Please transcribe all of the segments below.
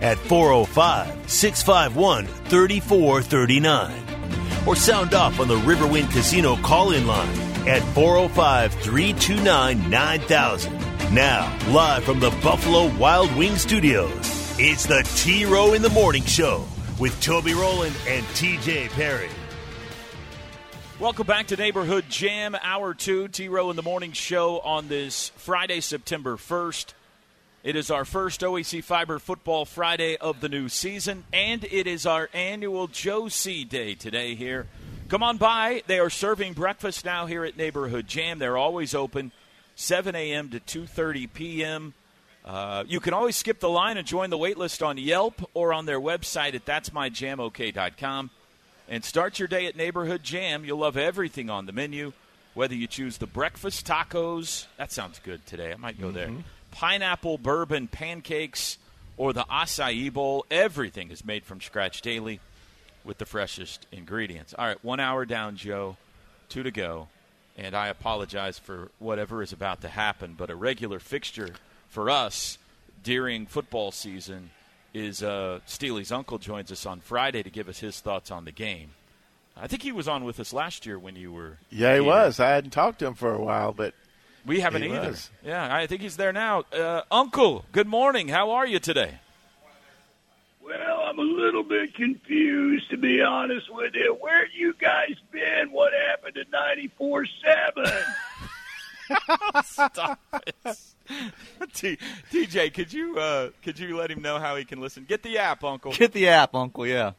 at 405 651 3439. Or sound off on the Riverwind Casino call in line at 405 329 9000. Now, live from the Buffalo Wild Wing Studios, it's the T Row in the Morning Show with Toby Rowland and TJ Perry. Welcome back to Neighborhood Jam, Hour 2, T Row in the Morning Show on this Friday, September 1st. It is our first OEC Fiber Football Friday of the new season, and it is our annual Joe C Day today here. Come on by. They are serving breakfast now here at Neighborhood Jam. They're always open 7 a.m. to 2.30 p.m. Uh, you can always skip the line and join the waitlist on Yelp or on their website at that'smyjamok.com. And start your day at Neighborhood Jam. You'll love everything on the menu, whether you choose the breakfast tacos. That sounds good today. I might go mm-hmm. there pineapple bourbon pancakes or the acai bowl. Everything is made from scratch daily with the freshest ingredients. All right, one hour down, Joe. Two to go. And I apologize for whatever is about to happen, but a regular fixture for us during football season is uh, Steely's uncle joins us on Friday to give us his thoughts on the game. I think he was on with us last year when you were. Yeah, he here. was. I hadn't talked to him for a while, but we haven't he either. Was. Yeah, I think he's there now. Uh, Uncle, good morning. How are you today? Well, I'm a little bit confused, to be honest with you. Where you guys been? What happened to 94 7? Stop it. T- TJ, could you uh, could you let him know how he can listen? Get the app, Uncle. Get the app, Uncle. Yeah.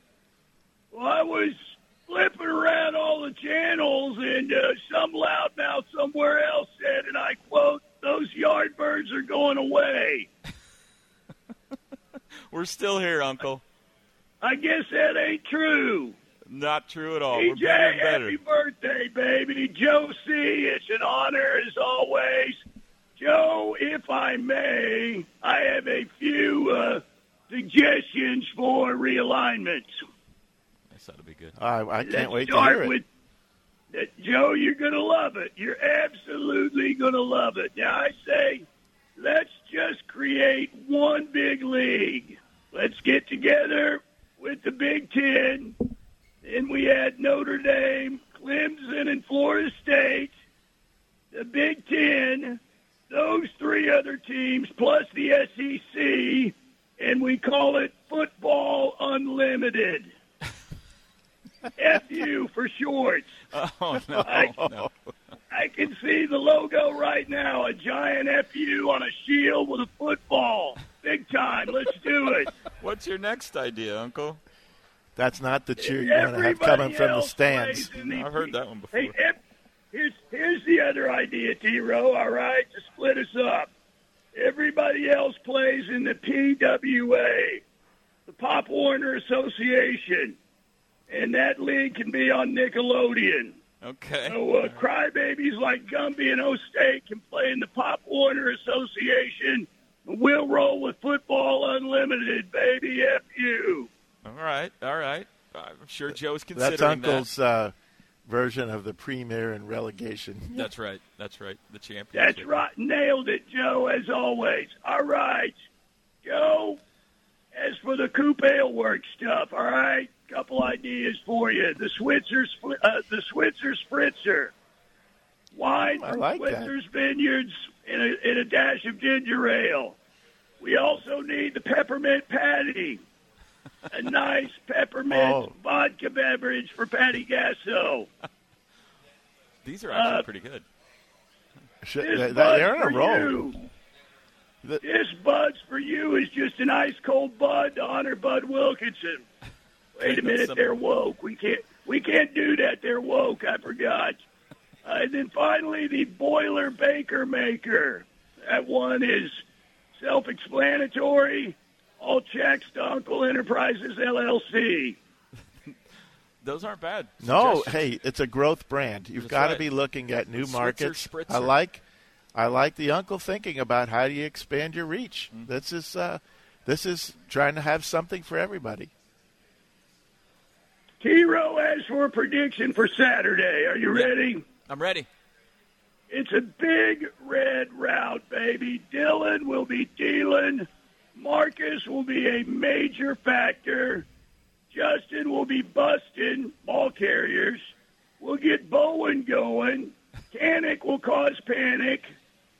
Well, I was flipping around all the channels, and uh, some loudmouth somewhere else said, and I quote, "Those yardbirds are going away." We're still here, Uncle. I guess that ain't true. Not true at all. DJ, We're better and better. happy birthday, baby. Joe C. It's an honor as always. Joe, if I may, I have a few uh, suggestions for realignments. This ought to be good. I, I can't Let's wait to hear with. Uh, Joe, you're going to love it. You're absolutely going to love it. Now, I say, let's just create one big league. Let's get together with the Big Ten. Then we had Notre Dame, Clemson, and Florida State. The Big Ten, those three other teams, plus the SEC, and we call it Football Unlimited. FU for shorts. Oh, no. I, no. I can see the logo right now a giant FU on a shield with a football. Big time. Let's do it. What's your next idea, Uncle? That's not the cheer you want to have coming from the stands. The, I've heard that one before. Hey, here's, here's the other idea, T-Row, all right, to split us up. Everybody else plays in the PWA, the Pop Warner Association and that league can be on Nickelodeon. Okay. So uh, crybabies like Gumby and O-State can play in the Pop Warner Association. We'll roll with Football Unlimited, baby. F you. All right, all right. I'm sure Joe's considering That's Uncle's that. Uh, version of the premier and relegation. That's right. That's right. The champion. That's right. Nailed it, Joe, as always. All right. Joe, as for the Coop Ale Work stuff, all right? Couple ideas for you. The Switzer, uh, the Switzer Spritzer, wine from like Switzer's Vineyards in a, in a dash of ginger ale. We also need the peppermint patty, a nice peppermint oh. vodka beverage for Patty Gasso. These are actually uh, pretty good. Should, this they're in a roll. You. This Bud's for you is just an ice cold Bud to honor Bud Wilkinson. Wait a minute, they're woke. We can't we can't do that. They're woke. I forgot. Uh, and then finally, the boiler baker maker. That one is self-explanatory. all checks to Uncle Enterprises LLC. Those aren't bad. No, hey, it's a growth brand. You've got to right. be looking at new Switzer, markets. spritzer. I like, I like the uncle thinking about how do you expand your reach. Mm-hmm. This is, uh, this is trying to have something for everybody. T-Row as for a prediction for Saturday. Are you Yeah. ready? I'm ready. It's a big red route, baby. Dillon will be dealing. Marcus will be a major factor. Justin will be busting ball carriers. We'll get Bowen going. Panic will cause panic.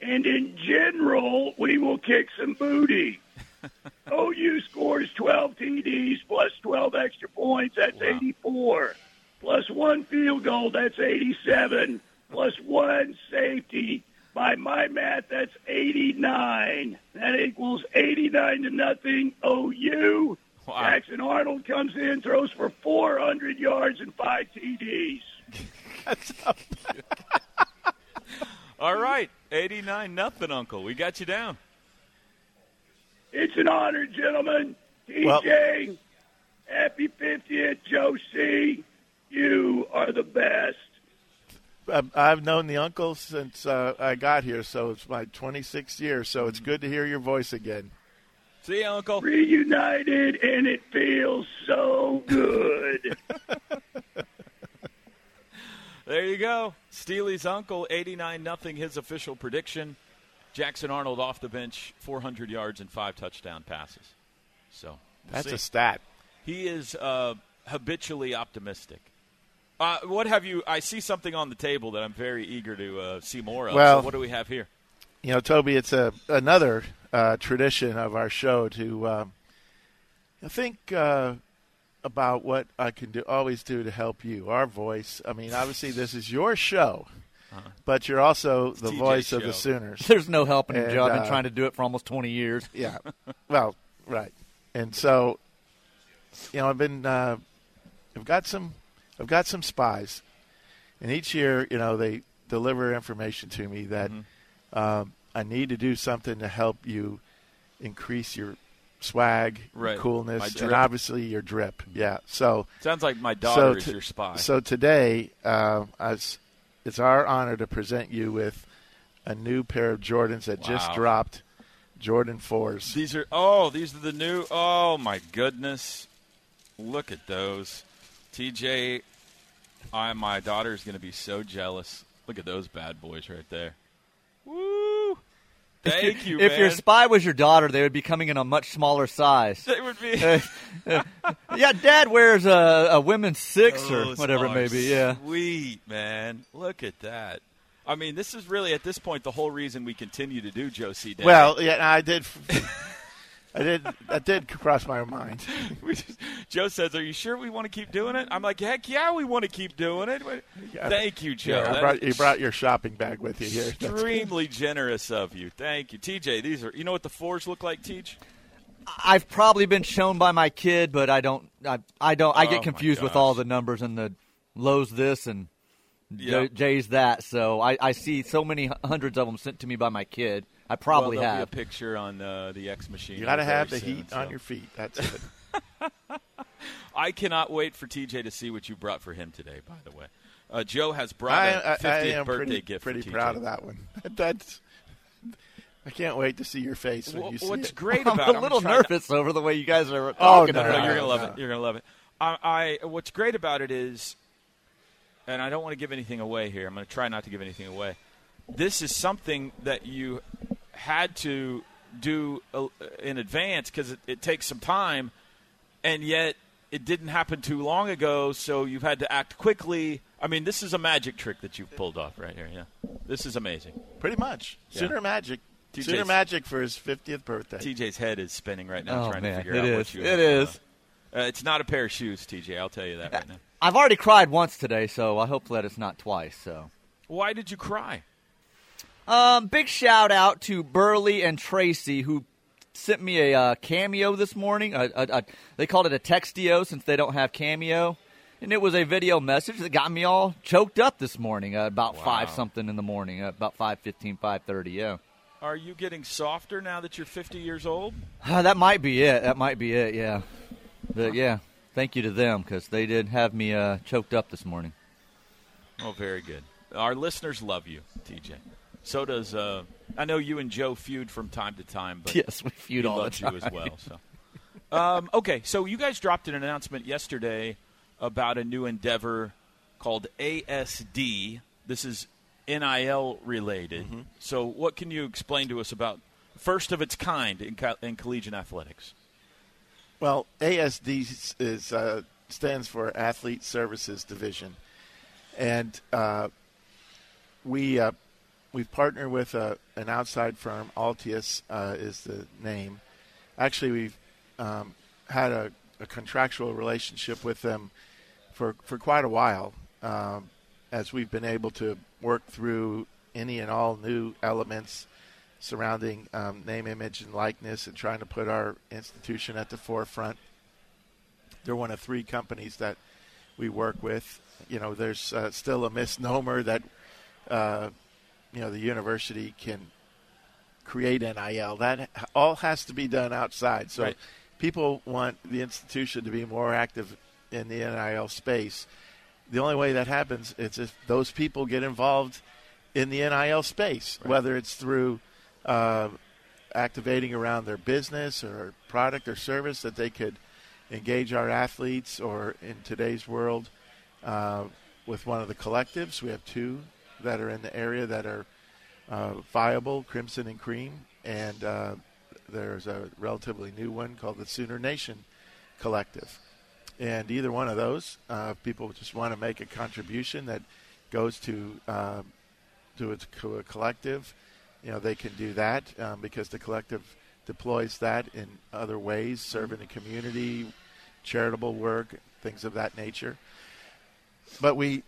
And in general, we will kick some booty. OU scores 12 TDs plus 12 extra points. That's Wow. 84. Plus one field goal. That's 87. Plus one safety. By my math, that's 89. That equals 89 to nothing. OU. Wow. Jackson Arnold comes in, throws for 400 yards and five TDs. That's all right, 89 nothing, Uncle. We got you down. It's an honor, gentlemen. Well- TJ, happy 50th. Joe C., you are the best. I've- I've known the uncle since uh, I got here, so it's my 26th year. So it's good to hear your voice again. See you, Uncle. Reunited, and it feels so good. There you go. Steely's uncle, 89 nothing. his official prediction. Jackson Arnold off the bench, 400 yards and five touchdown passes. So we'll That's see. a stat. he is uh, habitually optimistic. Uh, what have you? I see something on the table that I'm very eager to uh, see more of. Well- so what do we have here? You know, Toby, it's a another uh, tradition of our show to um, think uh, about what I can do, always do to help you, our voice. I mean, obviously, this is your show, but you're also the TJ's voice of the Sooners. There's no helping him, And, Joe. I've been uh, trying to do it for almost 20 years. Yeah. Well, right. And so, you know, I've been, uh, I've got some, I've got some spies, and each year, you know, they deliver information to me that um, I need to do something to help you increase your swag, Right. Coolness, and obviously your drip. Yeah. So, Sounds like my daughter so is your spy. So today, uh, as it's our honor to present you with a new pair of Jordans that just dropped, Jordan fours. These are oh, these are the new. Oh my goodness, look at those, TJ. I my daughter's going to be so jealous. Look at those bad boys right there. Woo! Thank you, if man. your spy was your daughter, they would be coming in a much smaller size. they would be. yeah, Dad wears a, a women's six or oh, whatever it may be. Yeah. Sweet, man. Look at that. I mean, this is really at this point the whole reason we continue to do Joe C. Day. Well, yeah, I did. I did. That did cross my mind. We just- Joe says, "Are you sure we want to keep doing it?" I'm like, "Heck yeah, we want to keep doing it." Thank you, Joe. Yeah, brought, you brought your shopping bag with you here. Extremely generous of you. Thank you, TJ. These are. You know what the fours look like, Teach? I've probably been shown by my kid, but I don't. I, I don't. I Oh, get my confused with all the numbers and the lows this and Yeah. J- J's that. So I, I see so many hundreds of them sent to me by my kid. I probably well, have. Be a picture on uh, the X machine. You got to have the soon, heat so. on your feet. That's it. I cannot wait for TJ to see what you brought for him today. By the way, uh, Joe has brought I, a I, 50th I am birthday pretty, gift. pretty for TJ. proud of that one. That's. I can't wait to see your face when Wh- you see What's it. great I'm about a it, I'm little trying to- nervous over the way you guys are Oh, talking no, No, about no, you're it. gonna love no. it. You're gonna love it. I, I what's great about it is, and I don't want to give anything away here. I'm going to try not to give anything away. This is something that you had to do uh, in advance because it, it takes some time, and yet it didn't happen too long ago. So you've had to act quickly. I mean, this is a magic trick that you've pulled off right here. Yeah, this is amazing. Pretty much. Yeah. Sooner Magic. TJ's Sooner Magic for his 50th birthday. TJ's head is spinning right now, Oh, trying man, to figure it out is. what you. It have, is. Uh, uh, it's not a pair of shoes, TJ. I'll tell you that right now. I've already cried once today, so I hope that it's not twice. So, Why did you cry? Um, big shout out to Burley and Tracy who sent me a uh, cameo this morning. They called it a textio since they don't have cameo, and it was a video message that got me all choked up this morning uh, about Wow. five something in the morning, uh, about five fifteen, five thirty. Yeah. Are you getting softer now that you're 50 years old? Uh, that might be it. That might be it. Yeah, but yeah, thank you to them because they did have me uh, choked up this morning. Oh, very good. Our listeners love you, TJ. So does uh, I know you and Joe feud from time to time, but yes, we feud all the time you as well. So, um, okay, so you guys dropped an announcement yesterday about a new endeavor called ASD. This is NIL related. Mm-hmm. So, what can you explain to us about first of its kind in, co- in collegiate athletics? Well, ASD is uh, stands for Athlete Services Division, and uh, we uh, we partner with a, an outside firm. Altius uh, is the name. Actually, we've um, had a, a, contractual relationship with them for for quite a while, um, as we've been able to work through any and all new elements surrounding um, name, image, and likeness, and trying to put our institution at the forefront. They're one of three companies that we work with. You know, there's uh, still a misnomer that uh, you know the university can create NIL. That all has to be done outside. So right. people want the institution to be more active in the NIL space. The only way that happens is if those people get involved in the NIL space, right. whether it's through uh, activating around their business or product or service that they could engage our athletes, or in today's world, uh, with one of the collectives. We have two that are in the area that are uh, viable, Crimson and Cream, and uh, there's a relatively new one called the Sooner Nation Collective. And either one of those, uh, people just want to make a contribution that goes to uh, to, a, to a collective. You know, they can do that um, because the collective deploys that in other ways, serving the community, charitable work, things of that nature. But we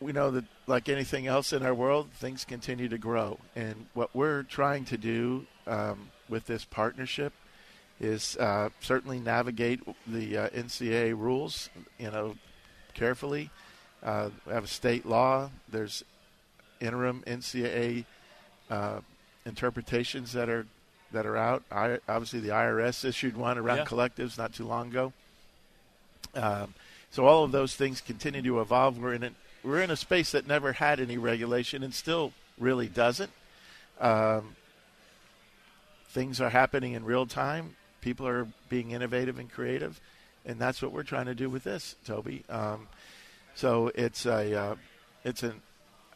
we know that, like anything else in our world, things continue to grow. And what we're trying to do um, with this partnership is uh, certainly navigate the uh, NCAA rules, you know, carefully. Uh, we have a state law. There's interim NCAA uh, interpretations that are that are out. I, obviously, the IRS issued one around Yeah. collectives not too long ago. Um, so all of those things continue to evolve. We're in a, we're in a space that never had any regulation and still really doesn't. Um, things are happening in real time. People are being innovative and creative, and that's what we're trying to do with this, Toby. Um, so it's a uh, it's an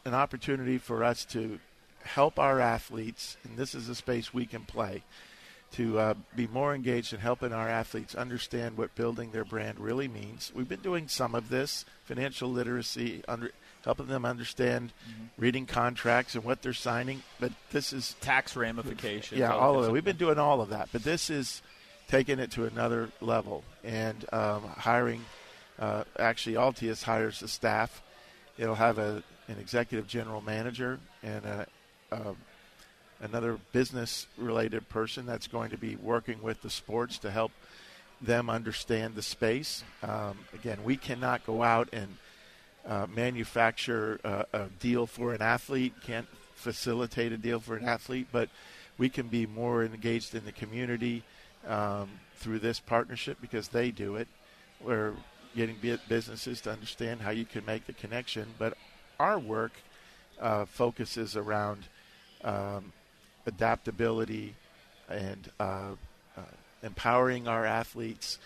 an opportunity for us to help our athletes, and this is a space we can play to uh, be more engaged in helping our athletes understand what building their brand really means. We've been doing some of this financial literacy, under, helping them understand reading contracts and what they're signing. But this is Tax ramifications. yeah, all of that. it. We've been doing all of that, but this is taking it to another level and um, hiring. Uh, actually, Altius hires the staff. It'll have a, an executive general manager and a, a, another business-related person that's going to be working with the sports to help them understand the space. Um, again, we cannot go out and uh, manufacture a, a deal for an athlete. Can't facilitate a deal for an athlete, but we can be more engaged in the community um, through this partnership because they do it. We're getting businesses to understand how you can make the connection, but our work uh, focuses around um, adaptability and uh, uh, empowering our athletes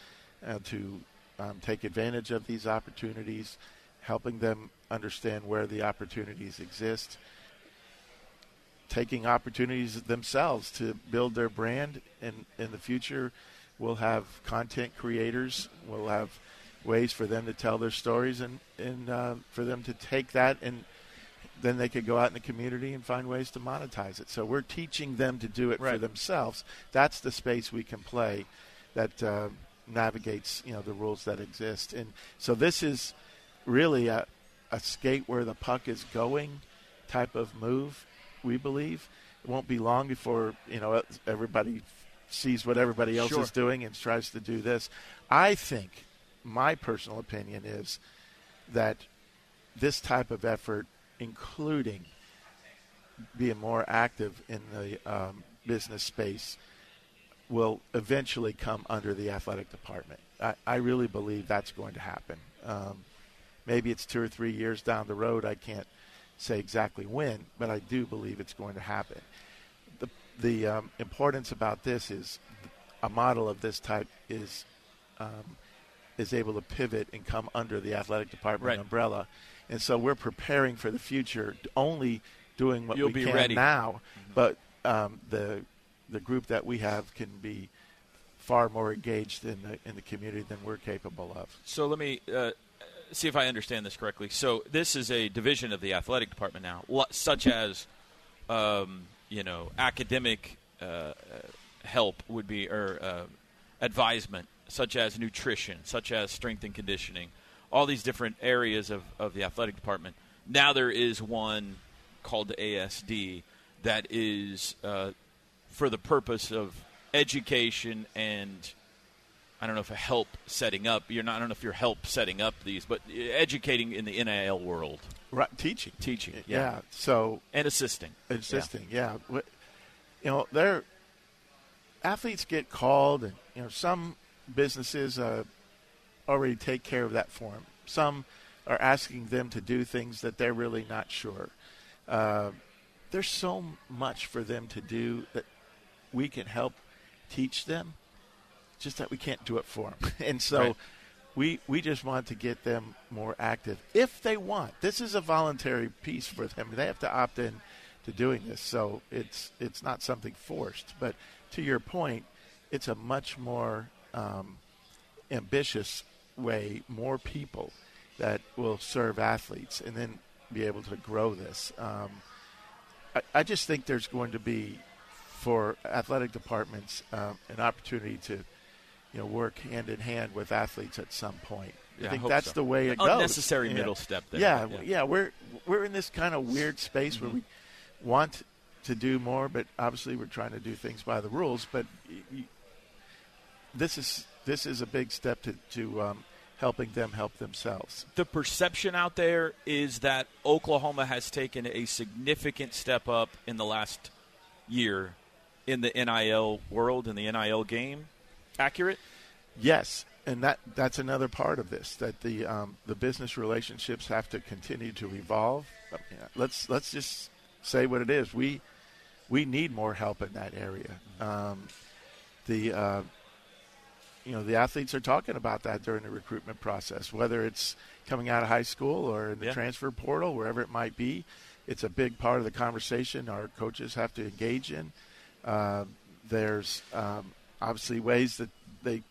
uh, to um, take advantage of these opportunities, helping them understand where the opportunities exist, taking opportunities themselves to build their brand. And in the future, we'll have content creators. We'll have ways for them to tell their stories and and uh, for them to take that and then they could go out in the community and find ways to monetize it. So we're teaching them to do it for themselves. That's the space we can play that uh, navigates you know the rules that exist. And so this is really a, a skate where the puck is going type of move. We believe it won't be long before you know everybody sees what everybody else Sure. is doing and tries to do this. I think my personal opinion is that this type of effort, including being more active in the um, business space will eventually come under the athletic department. I, I really believe that's going to happen. Um, maybe it's two or three years down the road. I can't say exactly when, but I do believe it's going to happen. The, the um, importance about this is a model of this type is um, is able to pivot and come under the athletic department Right. umbrella, and so we're preparing for the future, only doing what You'll we be can ready. now. But um, the the group that we have can be far more engaged in the in the community than we're capable of. So let me uh, see if I understand this correctly. So this is a division of the athletic department now, such as um, you know academic uh, uh, help would be or uh, advisement, such as nutrition, such as strength and conditioning, all these different areas of, of the athletic department. Now there is one called the ASD that is uh, for the purpose of education and I don't know if a help setting up. You're not. I don't know if you're help setting up these, but educating in the NIL world, Right, teaching, teaching, yeah. yeah, So and assisting. assisting, yeah. What- You know, they're athletes get called, and you know some businesses uh, already take care of that for them. Some are asking them to do things that they're really not sure. Uh, there's so much for them to do that we can help teach them, just that we can't do it for them. And so. Right. We, we just want to get them more active if they want. This is a voluntary piece for them. They have to opt in to doing this, so it's it's not something forced. But to your point, it's a much more um, ambitious way, more people that will serve athletes, and then be able to grow this. Um, I, I just think there's going to be for athletic departments um, an opportunity to you know work hand in hand with athletes at some point. Yeah, I I think hope that's so. the way it goes. unnecessary Yeah. middle step there. Yeah, Yeah. yeah, we're we're in this kind of weird space where we want to do more, but obviously we're trying to do things by the rules. But this is this is a big step to to um, helping them help themselves. The perception out there is that Oklahoma has taken a significant step up in the last year in the NIL world in the NIL game. Accurate? Yes, and that that's another part of this that the um, the business relationships have to continue to evolve. Let's let's just say what it is. We we need more help in that area. Um, the uh, you know the athletes are talking about that during the recruitment process, whether it's coming out of high school or in the Yeah. transfer portal, wherever it might be. It's a big part of the conversation our coaches have to engage in. Uh, there's um, obviously ways that they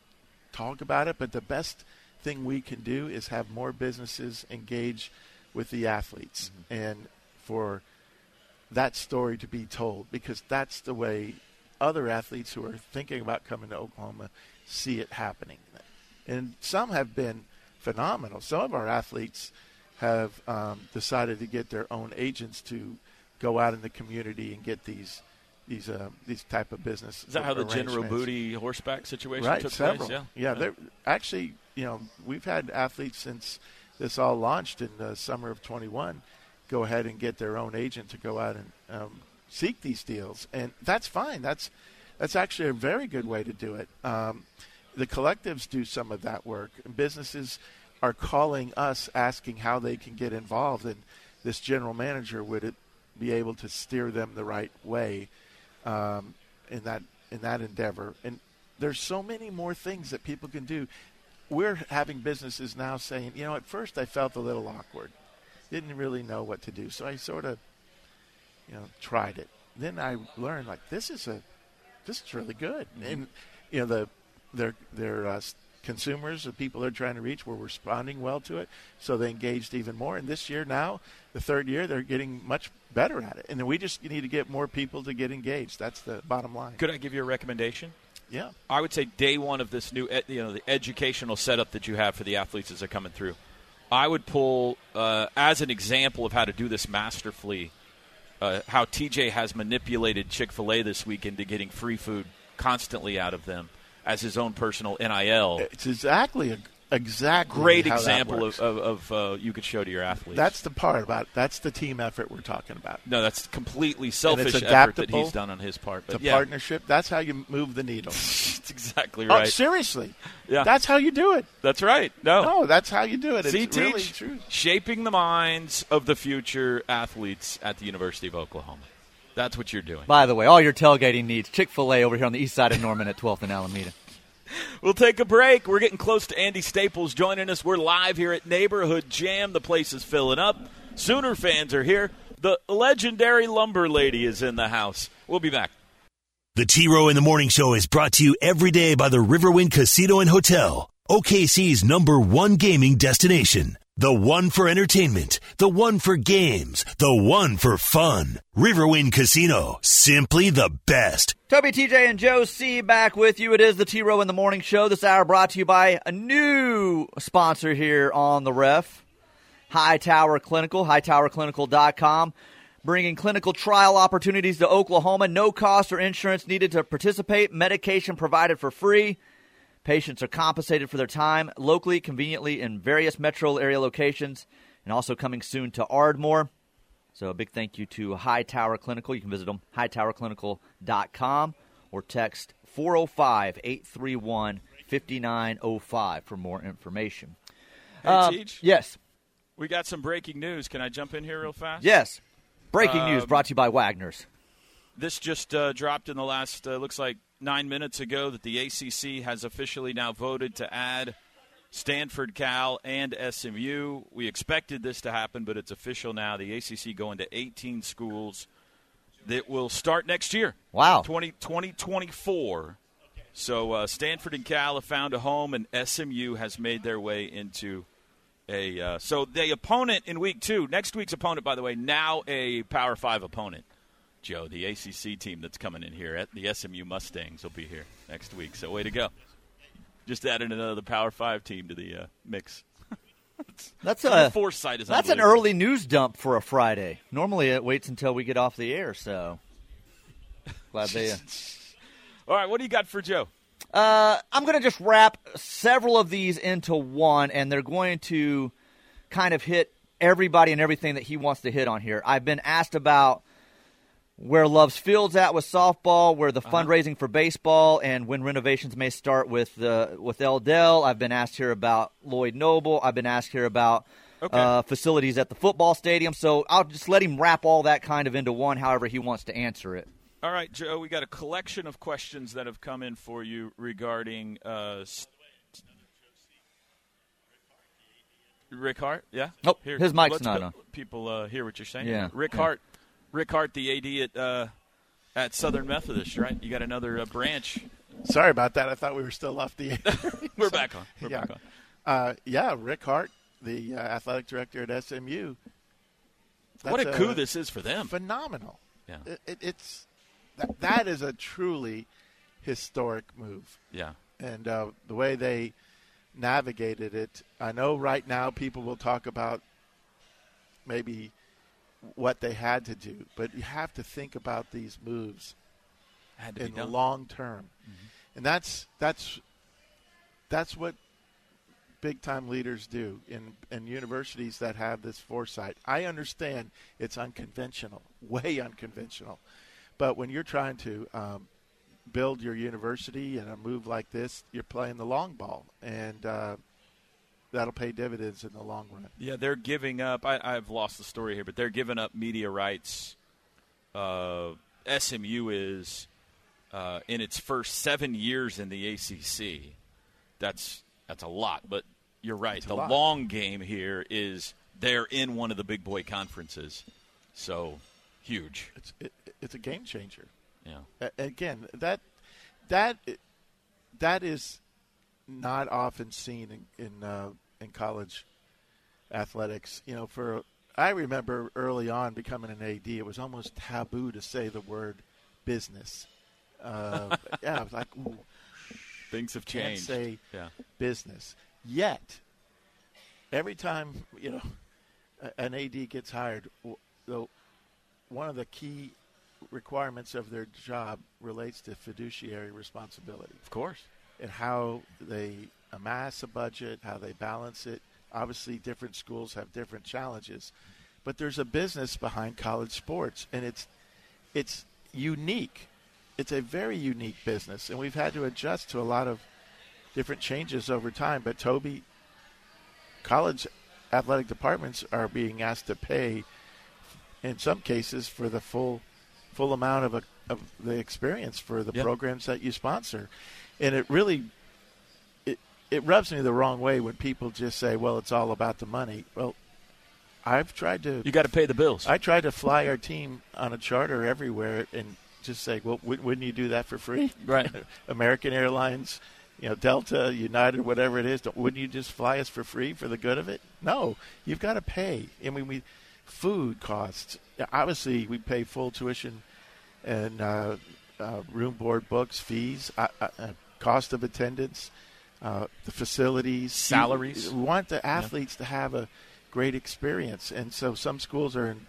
talk about it, but the best thing we can do is have more businesses engage with the athletes and for that story to be told because that's the way other athletes who are thinking about coming to Oklahoma see it happening. And some have been phenomenal. Some of our athletes have um, decided to get their own agents to go out in the community and get these these uh, these type of business. Is that how the General. Booty horseback situation right? took several. place? yeah. They're actually, you know, we've had athletes since this all launched in the summer of 21 go ahead and get their own agent to go out and um, seek these deals, and that's fine. That's that's actually a very good way to do it. Um, the collectives do some of that work. Businesses are calling us, asking how they can get involved, and this general manager would be able to steer them the right way um, in that in that endeavor. And there's so many more things that people can do. We're having businesses now saying, you know, at first I felt a little awkward, didn't really know what to do, so I sort of, you know, tried it. Then I learned like this is a, this is really good, and you know the, their their uh, consumers, the people they're trying to reach, were responding well to it, so they engaged even more. And this year now, the third year, they're getting much better at it, and then we just need to get more people to get engaged. That's the bottom line. Could I give you a recommendation? Yeah. I would say day one of this new, you know, the educational setup that you have for the athletes as they're coming through. I would pull uh, as an example of how to do this masterfully. Uh, how TJ has manipulated Chick Fil A this week into getting free food constantly out of them as his own personal nil. It's exactly a, exactly Great how that example works. of, of, of uh, you could show to your athletes. That's the part about that's the team effort we're talking about. no, that's completely selfish effort that he's done on his part. But The yeah, partnership. That's how you move the needle. that's exactly Oh, right. seriously. Yeah. That's how you do it. that's right. No, No, that's how you do it. See, it's really teach true. shaping the minds of the future athletes at the University of Oklahoma. That's what you're doing. By the way, all your tailgating needs Chick Fil A over here on the east side of Norman at 12th and Alameda. We'll take a break. We're getting close to Andy Staples joining us. We're live here at Neighborhood Jam. The place is filling up. Sooner fans are here. The legendary Lumber Lady is in the house. We'll be back. The T Row in the Morning Show is brought to you every day by the Riverwind Casino and Hotel, OKC's number one gaming destination. The one for entertainment, the one for games, the one for fun. Riverwind Casino, simply the best. Toby, TJ, and Joe C back with you. It is the T Row in the Morning Show. This hour brought to you by a new sponsor here on the ref, High Tower Clinical, hightowerclinical.com. Bringing clinical trial opportunities to Oklahoma. No cost or insurance needed to participate. Medication provided for free. Patients are compensated for their time locally, conveniently in various metro area locations, and also coming soon to Ardmore. So a big thank you to High Tower Clinical. You can visit them, hightowerclinical.com, or text 405-831-5905 for more information. Hey, Um, Teach, yes, we got some breaking news. Can I jump in here real fast? yes. Breaking news Um, brought to you by Wagner's. This just uh, dropped in the last, uh, looks like nine minutes ago, that the ACC has officially now voted to add Stanford, Cal, and SMU. We expected this to happen, but it's official now. The ACC going to 18 schools that will start next year. Wow. 20, 2024. So uh, Stanford and Cal have found a home, and SMU has made their way into a. Uh, so the opponent in week two, next week's opponent, by the way, now a Power Five opponent. Joe, the ACC team that's coming in here at the SMU Mustangs will be here next week. So way to go! Just added another Power Five team to the uh, mix. That's a foresight is that's an early news dump for a Friday. Normally it waits until we get off the air. So glad they. Uh, All right, what do you got for Joe? Uh, I'm going to just wrap several of these into one, and they're going to kind of hit everybody and everything that he wants to hit on here. I've been asked about where Love's Field's at with softball, where the fundraising for baseball, and when renovations may start with the with L. Dale. I've been asked here about Lloyd Noble. I've been asked here about Okay. uh, facilities at the football stadium. So I'll just let him wrap all that kind of into one, however he wants to answer it. All right, Joe, we got a collection of questions that have come in for you regarding uh, s- Rick Hart. Yeah. Nope, his mic's not on. People uh, hear what you're saying. Yeah, Rick yeah. Hart. Rick Hart, the AD at uh, at Southern Methodist, right? You got another uh, branch. Sorry about that. I thought we were still off the. We're back on. We're yeah. back on. Uh, yeah, Rick Hart, the uh, athletic director at SMU. what a That's coup this is for them. Phenomenal. Yeah. It, it, it's that, that is a truly historic move, Yeah. and uh, the way they navigated it. I know right now people will talk about maybe what they had to do, but you have to think about these moves Had to in the long term, and that's that's that's what big time leaders do in in universities that have this foresight. I understand it's unconventional, way unconventional, but when you're trying to um, build your university and a move like this, you're playing the long ball, and uh, that'll pay dividends in the long run. Yeah, they're giving up. I, I've lost the story here, but they're giving up media rights. Uh, SMU is uh, in its first seven years in the ACC. That's that's a lot, but you're right. The long game here is they're in one of the big boy conferences, so huge. It's it, it's a game changer. Yeah, A- again that that that is not often seen in in, uh, in college athletics. You know, for I remember early on becoming an AD, it was almost taboo to say the word business. Uh, yeah, I was like, Ooh, things have changed. say yeah, business. Yet, every time you know an AD gets hired, the one of the key requirements of their job relates to fiduciary responsibility of course. and how they amass a budget, how they balance it. Obviously, different schools have different challenges, but there's a business behind college sports, and it's it's unique. It's a very unique business, and we've had to adjust to a lot of different changes over time. But Toby, college athletic departments are being asked to pay, in some cases, for the full full amount of, a, of the experience for the Yep. programs that you sponsor, and it really it rubs me the wrong way when people just say, "Well, it's all about the money." Well, I've tried to You got to pay the bills. I tried to fly our team on a charter everywhere and just say, well, wou- wouldn't you do that for free? Right. American Airlines, you know, Delta, United, whatever it is, don't, wouldn't you just fly us for free for the good of it? No, you've got to pay. I mean, we food costs. Obviously, we pay full tuition and uh, uh, room, board, books, fees, uh, uh, uh, cost of attendance, uh, the facilities, Salaries. We want the athletes to have a great experience, and so some schools are in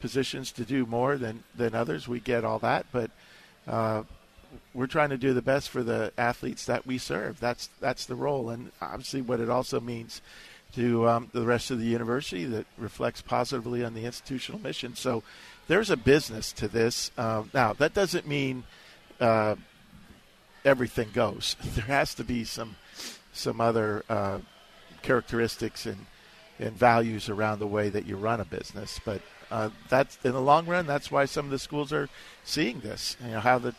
positions to do more than than others. We get all that, but uh, we're trying to do the best for the athletes that we serve. That's that's the role, and obviously, what it also means to um, the rest of the university that reflects positively on the institutional mission. So there's a business to this. Um, now that doesn't mean uh, everything goes. There has to be some some other uh, characteristics and and values around the way that you run a business. But uh, that's in the long run. That's why some of the schools are seeing this. You know how the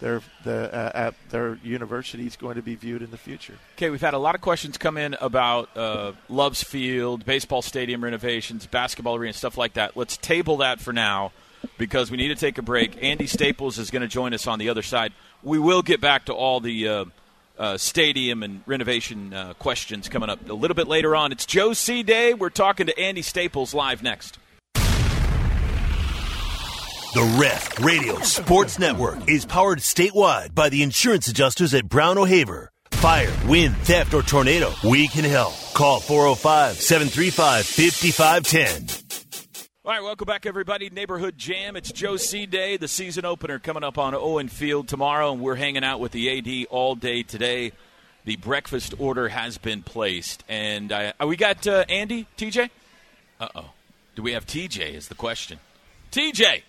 their the uh, their university is going to be viewed in the future. Okay, we've had a lot of questions come in about uh, Love's Field, baseball stadium renovations, basketball arena, stuff like that. Let's table that for now because we need to take a break. Andy Staples is going to join us on the other side. We will get back to all the uh, uh, stadium and renovation uh, questions coming up a little bit later on. It's Joe C. Day. We're talking to Andy Staples live next. The Ref Radio Sports Network is powered statewide by the insurance adjusters at Brown O'Haver. Fire, wind, theft, or tornado, we can help. Call 405 735 5510. All right, welcome back, everybody. Neighborhood Jam. It's Joe C. Day, the season opener coming up on Owen Field tomorrow, and we're hanging out with the AD all day today. The breakfast order has been placed, and uh, we got uh, Andy, TJ. Uh oh, do we have TJ? Is the question. TJ,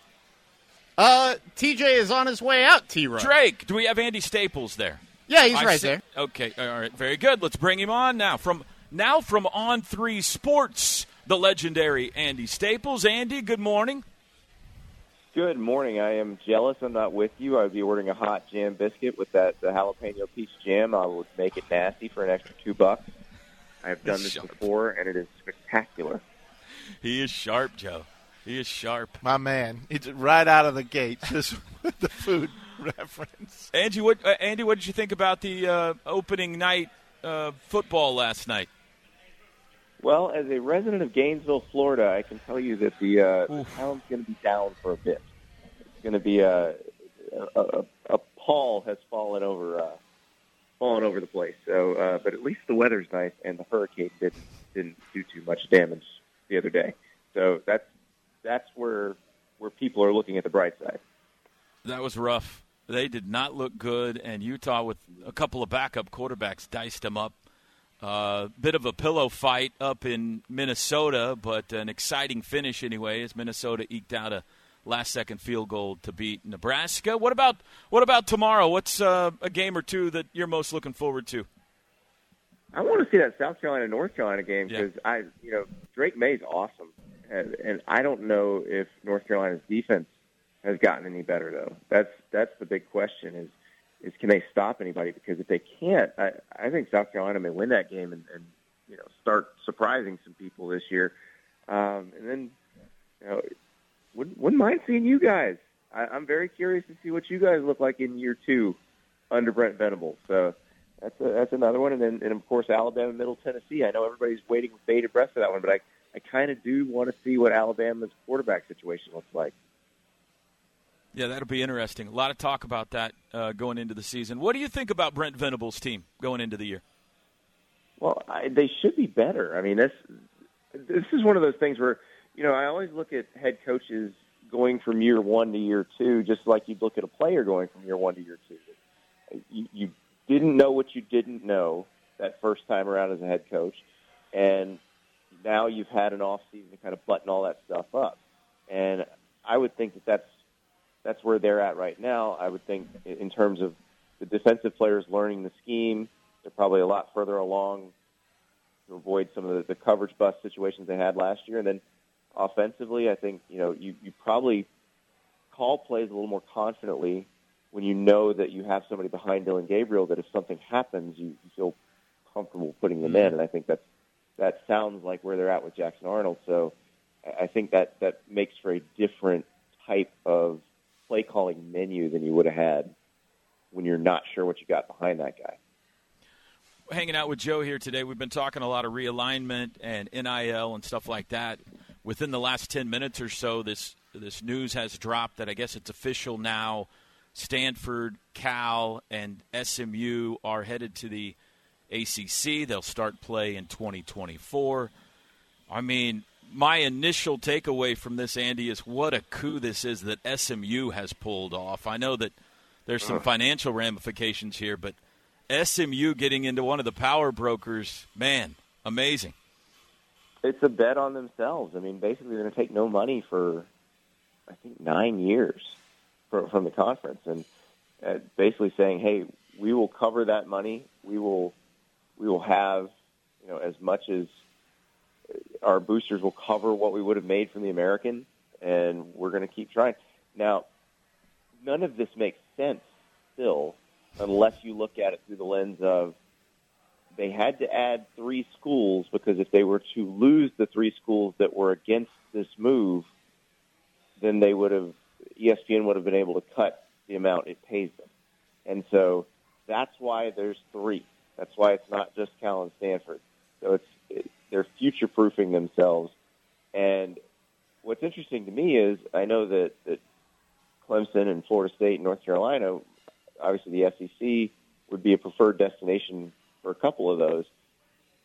Uh, TJ is on his way out. T. Roy. Drake. Do we have Andy Staples there? Yeah, he's I right see- there. Okay, all right, very good. Let's bring him on now. From now from On Three Sports, the legendary Andy Staples. Andy, good morning. Good morning. I am jealous I'm not with you. I would be ordering a hot jam biscuit with that the jalapeno peach jam. I would make it nasty for an extra two bucks. I have done this Sharp. before, and it is spectacular. He is sharp, Joe. He is sharp. My man, it's right out of the gate, just with the food reference. Andy, what uh, Andy, what did you think about the uh, opening night uh, football last night? Well, as a resident of Gainesville, Florida, I can tell you that the, uh, the town's going to be down for a bit. It's going to be a, a, a, a pall has fallen over uh, fallen over the place. So, uh, but at least the weather's nice, and the hurricane didn't didn't do too much damage the other day. So that's that's where where people are looking at the bright side. That was rough. They did not look good, and Utah with a couple of backup quarterbacks diced them up. Uh, bit of a pillow fight up in Minnesota, but an exciting finish anyway, as Minnesota eked out a last-second field goal to beat Nebraska. What about what about tomorrow? What's uh, a game or two that you're most looking forward to? I want to see that South Carolina North Carolina game Yeah. because I, you know, Drake Maye's awesome, and, and I don't know if North Carolina's defense has gotten any better though. That's that's the big question is is can they stop anybody? Because if they can't, I, I think South Carolina may win that game and, and you know start surprising some people this year. Um, and then you know wouldn't, wouldn't mind seeing you guys. I, I'm very curious to see what you guys look like in year two under Brent Venables. So that's a, that's another one, and then and of course Alabama, Middle Tennessee. I know everybody's waiting with bated breath for that one, but I I kind of do want to see what Alabama's quarterback situation looks like. Yeah, that'll be interesting. A lot of talk about that uh, going into the season. What do you think about Brent Venables' team going into the year? Well, I, they should be better. I mean, this this is one of those things where you know I always look at head coaches going from year one to year two, just like you'd look at a player going from year one to year two. You, you didn't know what you didn't know, that first time around as a head coach, and now you've had an off season to kind of button all that stuff up. And I would think that that's that's where they're at right now. I would think in terms of the defensive players learning the scheme, they're probably a lot further along to avoid some of the, the coverage bust situations they had last year. And then offensively, I think you know you you probably call plays a little more confidently when you know that you have somebody behind Dillon Gabriel that if something happens, you, you feel comfortable putting them in. And I think that's that sounds like where they're at with Jackson Arnold. So I think that that makes for a different type of play calling menu than you would have had when you're not sure what you got behind that guy. Hanging out with Joe here today, we've been talking a lot of realignment and NIL and stuff like that. Within the last ten minutes or so, this this news has dropped that I guess it's official now. Stanford, Cal, and SMU are headed to the ACC. They'll start play in 2024. I mean, my initial takeaway from this, Andy, is what a coup this is that SMU has pulled off. I know that there's some financial ramifications here, but SMU getting into one of the power brokers, man, amazing. It's a bet on themselves. I mean, basically, they're going to take no money for, I think, nine years from, from the conference, and uh, basically saying, "Hey, we will cover that money. We will, we will have, you know, as much as our boosters will cover what we would have made from the American, and we're going to keep trying." Now, none of this makes sense still, unless you look at it through the lens of they had to add three schools because if they were to lose the three schools that were against this move, then they would have ESPN would have been able to cut the amount it pays them. And so that's why there's three. That's why it's not just Cal and Stanford. So it's it, they're future proofing themselves. And what's interesting to me is I know that, that Clemson and Florida State and North Carolina, obviously the SEC would be a preferred destination for a couple of those.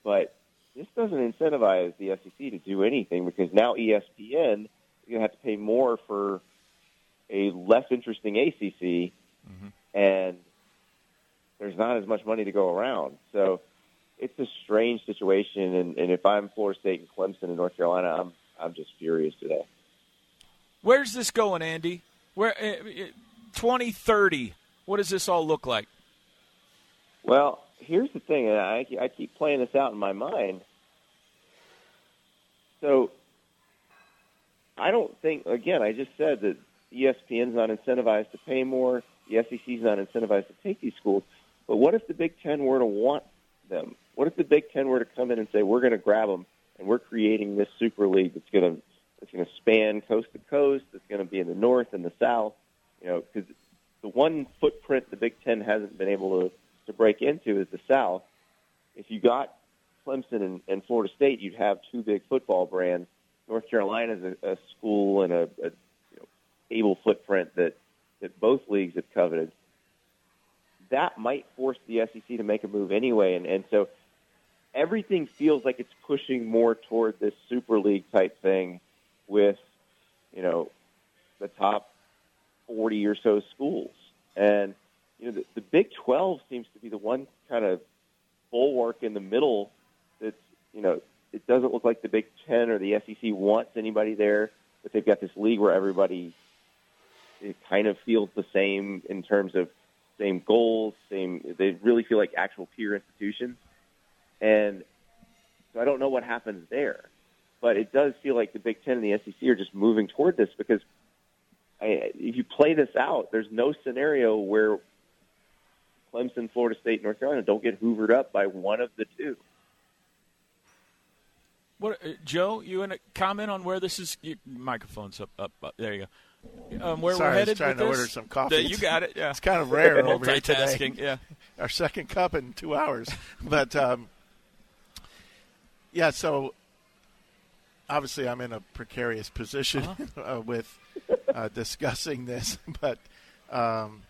But this doesn't incentivize the SEC to do anything because now ESPN is going to have to pay more for a less interesting ACC, mm-hmm. and there's not as much money to go around. So it's a strange situation, and, and if I'm Florida State and Clemson and North Carolina, I'm I'm just furious today. Where's this going, Andy? Where uh, 2030? What does this all look like? Well, here's the thing, and I, I keep playing this out in my mind. So I don't think, again, I just said that ESPN's not incentivized to pay more. The SEC's not incentivized to take these schools. But what if the Big Ten were to want them? What if the Big Ten were to come in and say, "We're going to grab them, and we're creating this super league that's going to that's going to span coast to coast. That's going to be in the north and the south." You know, because the one footprint the Big Ten hasn't been able to to break into is the South. If you got Clemson and, and Florida State, you'd have two big football brands. North Carolina is a, a school and a, a able footprint that, that both leagues have coveted, that might force the SEC to make a move anyway. And, and so everything feels like it's pushing more toward this Super League type thing with, you know, the top 40 or so schools. And, you know, the, the Big 12 seems to be the one kind of bulwark in the middle that's, you know, it doesn't look like the Big 10 or the SEC wants anybody there, but they've got this league where everybody it kind of feels the same in terms of same goals, same. They really feel like actual peer institutions, and so I don't know what happens there, but it does feel like the Big Ten and the SEC are just moving toward this because I, if you play this out, there's no scenario where Clemson, Florida State, North Carolina don't get hoovered up by one of the two. What, uh, Joe? You want to comment on where this is? Your microphone's up, up, up. There you go um, where Sorry, we're headed I was trying with to this? order some coffee. Yeah, you got it. Yeah, it's kind of rare over here today. today. Yeah, our second cup in two hours. but um, yeah, so obviously I'm in a precarious position uh-huh. uh, with uh, discussing this, but um,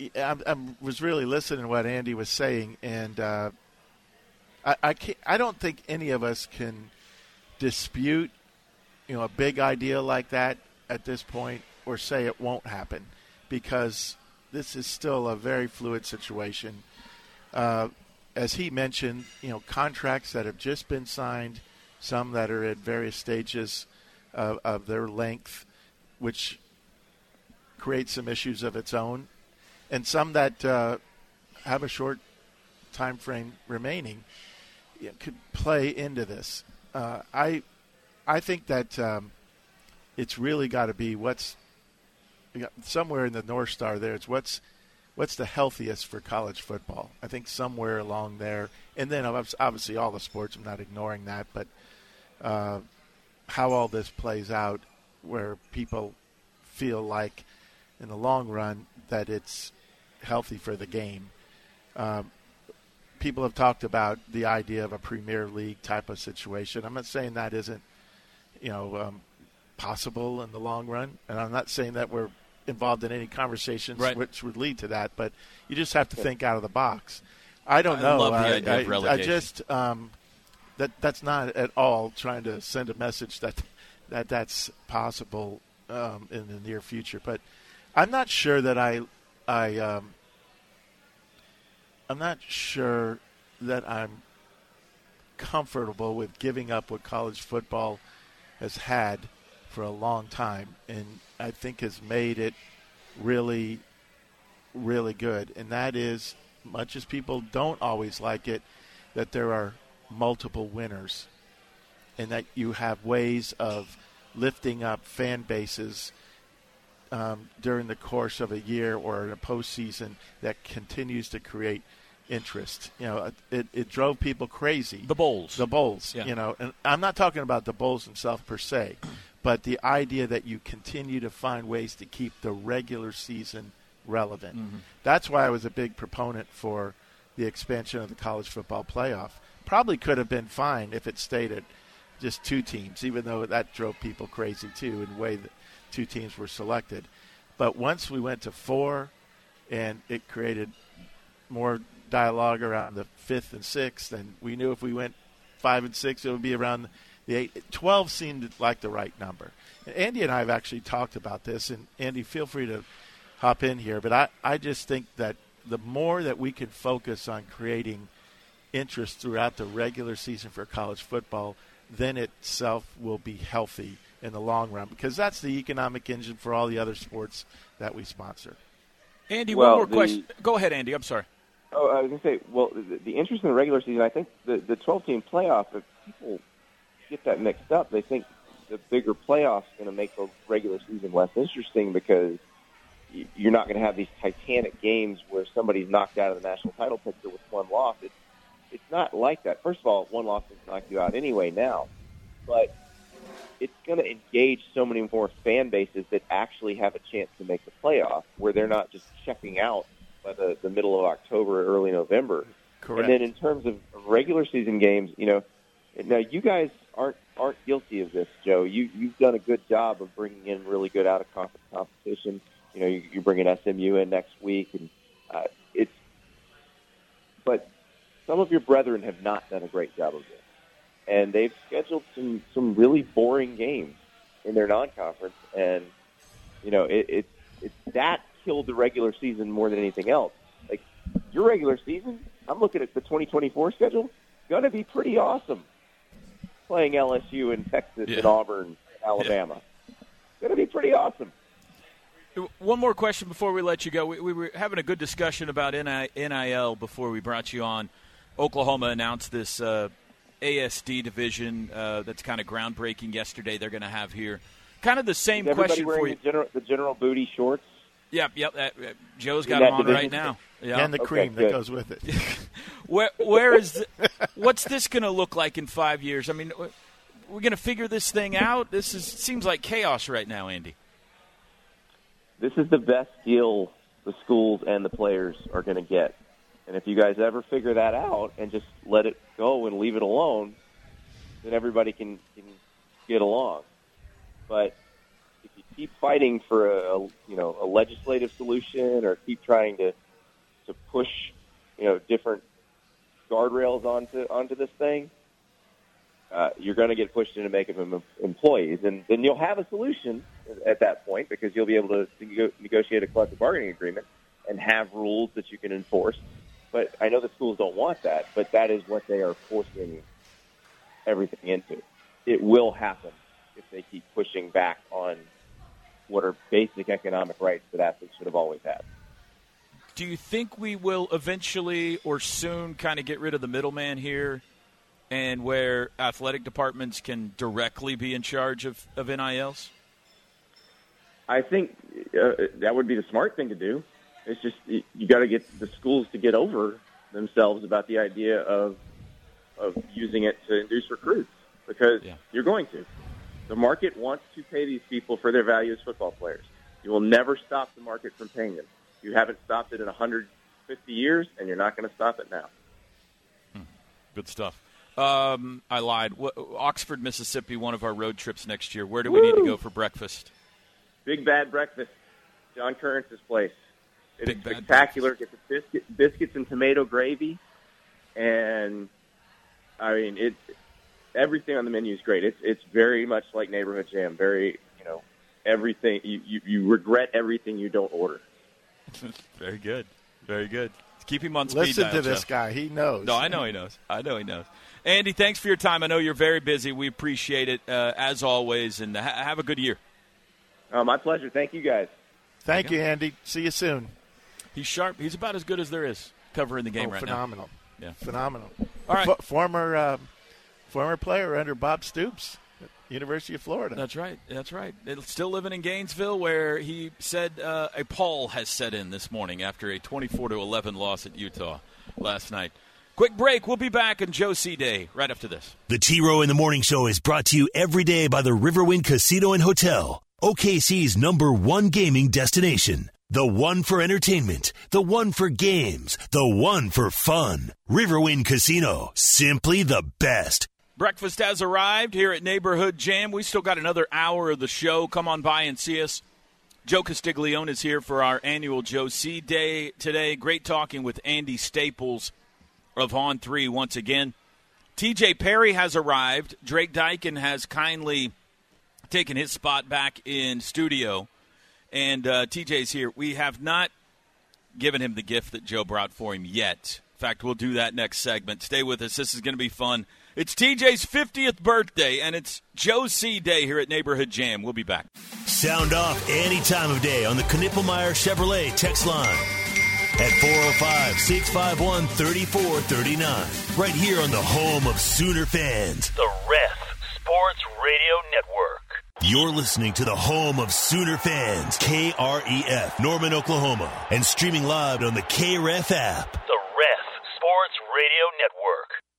I, I, was really listening to what Andy was saying, and uh, I I, I don't think any of us can dispute you know a big idea like that at this point or say it won't happen because this is still a very fluid situation. uh, as he mentioned, you know, contracts that have just been signed, some that are at various stages of, of their length, which creates some issues of its own, and some that uh, have a short time frame remaining you know, could play into this. Uh, I I think that um, it's really got to be what's somewhere in the North Star there. It's what's what's the healthiest for college football. I think somewhere along there, and then obviously all the sports. I'm not ignoring that, but uh, how all this plays out, where people feel like in the long run that it's healthy for the game. Um, people have talked about the idea of a Premier League type of situation. I'm not saying that isn't, you know, um, possible in the long run, and I'm not saying that we're involved in any conversations right. which would lead to that. But you just have to think out of the box. I don't I know. I, idea I. I just um, that that's not at all trying to send a message that that that's possible um, in the near future. But I'm not sure that I I um, I'm not sure that I'm comfortable with giving up what college football has had for a long time, and I think has made it really, really good. And that is, much as people don't always like it, that there are multiple winners, and that you have ways of lifting up fan bases um, during the course of a year or in a postseason that continues to create interest. You know, it, it drove people crazy. The bowls. The bowls. Yeah. You know, and I'm not talking about the bowls themselves per se, but the idea that you continue to find ways to keep the regular season relevant. Mm-hmm. That's why I was a big proponent for the expansion of the college football playoff. Probably could have been fine if it stayed at just two teams, even though that drove people crazy too in the way that two teams were selected. But once we went to four, and it created more dialogue around the fifth and sixth, and we knew if we went five and six, it would be around the eight. Twelve seemed like the right number. Andy and I have actually talked about this, and Andy, feel free to hop in here, but I, I just think that the more that we can focus on creating interest throughout the regular season for college football, then itself will be healthy in the long run because that's the economic engine for all the other sports that we sponsor. Andy, Well, one more the- question. Go ahead, Andy. I'm sorry. Oh, I was going to say, well, the, the interest in the regular season, I think the, the 12 team playoff, if people get that mixed up, they think the bigger playoff's going to make the regular season less interesting because you're not going to have these titanic games where somebody's knocked out of the national title picture with one loss. It's, it's not like that. First of all, one loss will knock you out anyway now, but it's going to engage so many more fan bases that actually have a chance to make the playoff, where they're not just checking out by the, the middle of October early November. Correct. And then in terms of regular season games, you know, now you guys aren't aren't guilty of this, Joe. You you've done a good job of bringing in really good out of conference competition. You know, you, you're bringing SMU in next week, and uh, it's. But some of your brethren have not done a great job of this, and they've scheduled some some really boring games in their non-conference, and you know, it, it it's that killed the regular season more than anything else. Like your regular season, I'm looking at the 2024 schedule, going to be pretty awesome. Playing LSU and Texas Yeah. and Auburn, Alabama, going to be pretty awesome. One more question before we let you go. We, we were having a good discussion about NIL before we brought you on. Oklahoma announced this uh, ASD division uh, that's kind of groundbreaking yesterday. They're going to have here kind of the same question for you. the general, the general booty shorts? Yep, yep. That, uh, Joe's In got them on division? right now. Yeah. and the Okay, cream that goes with it. Where, where is the, what's this going to look like in five years? I mean, we're going to figure this thing out. This is seems like chaos right now, Andy. This is the best deal the schools and the players are going to get. And if you guys ever figure that out and just let it go and leave it alone, then everybody can, can get along. But if you keep fighting for a, a you know a legislative solution or keep trying to to push you know different guardrails onto onto this thing, uh, you're going to get pushed into making them employees, and then you'll have a solution at that point because you'll be able to nego- negotiate a collective bargaining agreement and have rules that you can enforce. But I know the schools don't want that, but that is what they are forcing everything into. It will happen if they keep pushing back on what are basic economic rights that athletes should have always had. Do you think we will eventually or soon kind of get rid of the middleman here and where athletic departments can directly be in charge of, of NILs? I think uh, that would be the smart thing to do. It's just you, you got to get the schools to get over themselves about the idea of of using it to induce recruits because Yeah. you're going to. The market wants to pay these people for their value as football players. You will never stop the market from paying them. You haven't stopped it in 150 years, and you're not going to stop it now. Good stuff. Um, I lied. Wh- Oxford, Mississippi, one of our road trips next year. Where do we need to go for breakfast? Big Bad Breakfast, John Currence's place. It is Big Bad spectacular. Get the biscuit, biscuits and tomato gravy, and I mean it. Everything on the menu is great. It's it's very much like neighborhood jam. Very you know everything. You you, you regret everything you don't order. Very good. Very good. Keep him on speed Listen dial, to this Jeff. guy. He knows. No, I know he knows. I know he knows. Andy, thanks for your time. I know you're very busy. We appreciate it uh, as always, and ha- have a good year. Uh, my pleasure. Thank you guys. Thank you, Andy. See you soon. He's sharp. He's about as good as there is covering the game oh, right phenomenal. now. Phenomenal. Yeah. Phenomenal. All right. Fo- former um, former player under Bob Stoops, at University of Florida. That's right. That's right. It's still living in Gainesville, where he said uh, a pall has set in this morning after a 24 to 11 loss at Utah last night. Quick break. We'll be back in Joe C Day right after this. The T Row in the Morning Show is brought to you every day by the Riverwind Casino and Hotel, OKC's number one gaming destination. The one for entertainment, the one for games, the one for fun. Riverwind Casino, simply the best. Breakfast has arrived here at Neighborhood Jam. We still got another hour of the show. Come on by and see us. Joe Castiglione is here for our annual Joe C Day today. Great talking with Andy Staples of On 3 once again. TJ Perry has arrived. Drake Dykin has kindly taken his spot back in studio. And uh, TJ's here. We have not given him the gift that Joe brought for him yet. In fact, we'll do that next segment. Stay with us. This is going to be fun. It's TJ's 50th birthday, and it's Joe C. Day here at Neighborhood Jam. We'll be back. Sound off any time of day on the Knippelmeyer Chevrolet text line at 405 651 3439. Right here on the home of Sooner fans. The Ref Sports Radio Network. You're listening to the home of Sooner fans, KREF, Norman, Oklahoma, and streaming live on the KREF app. The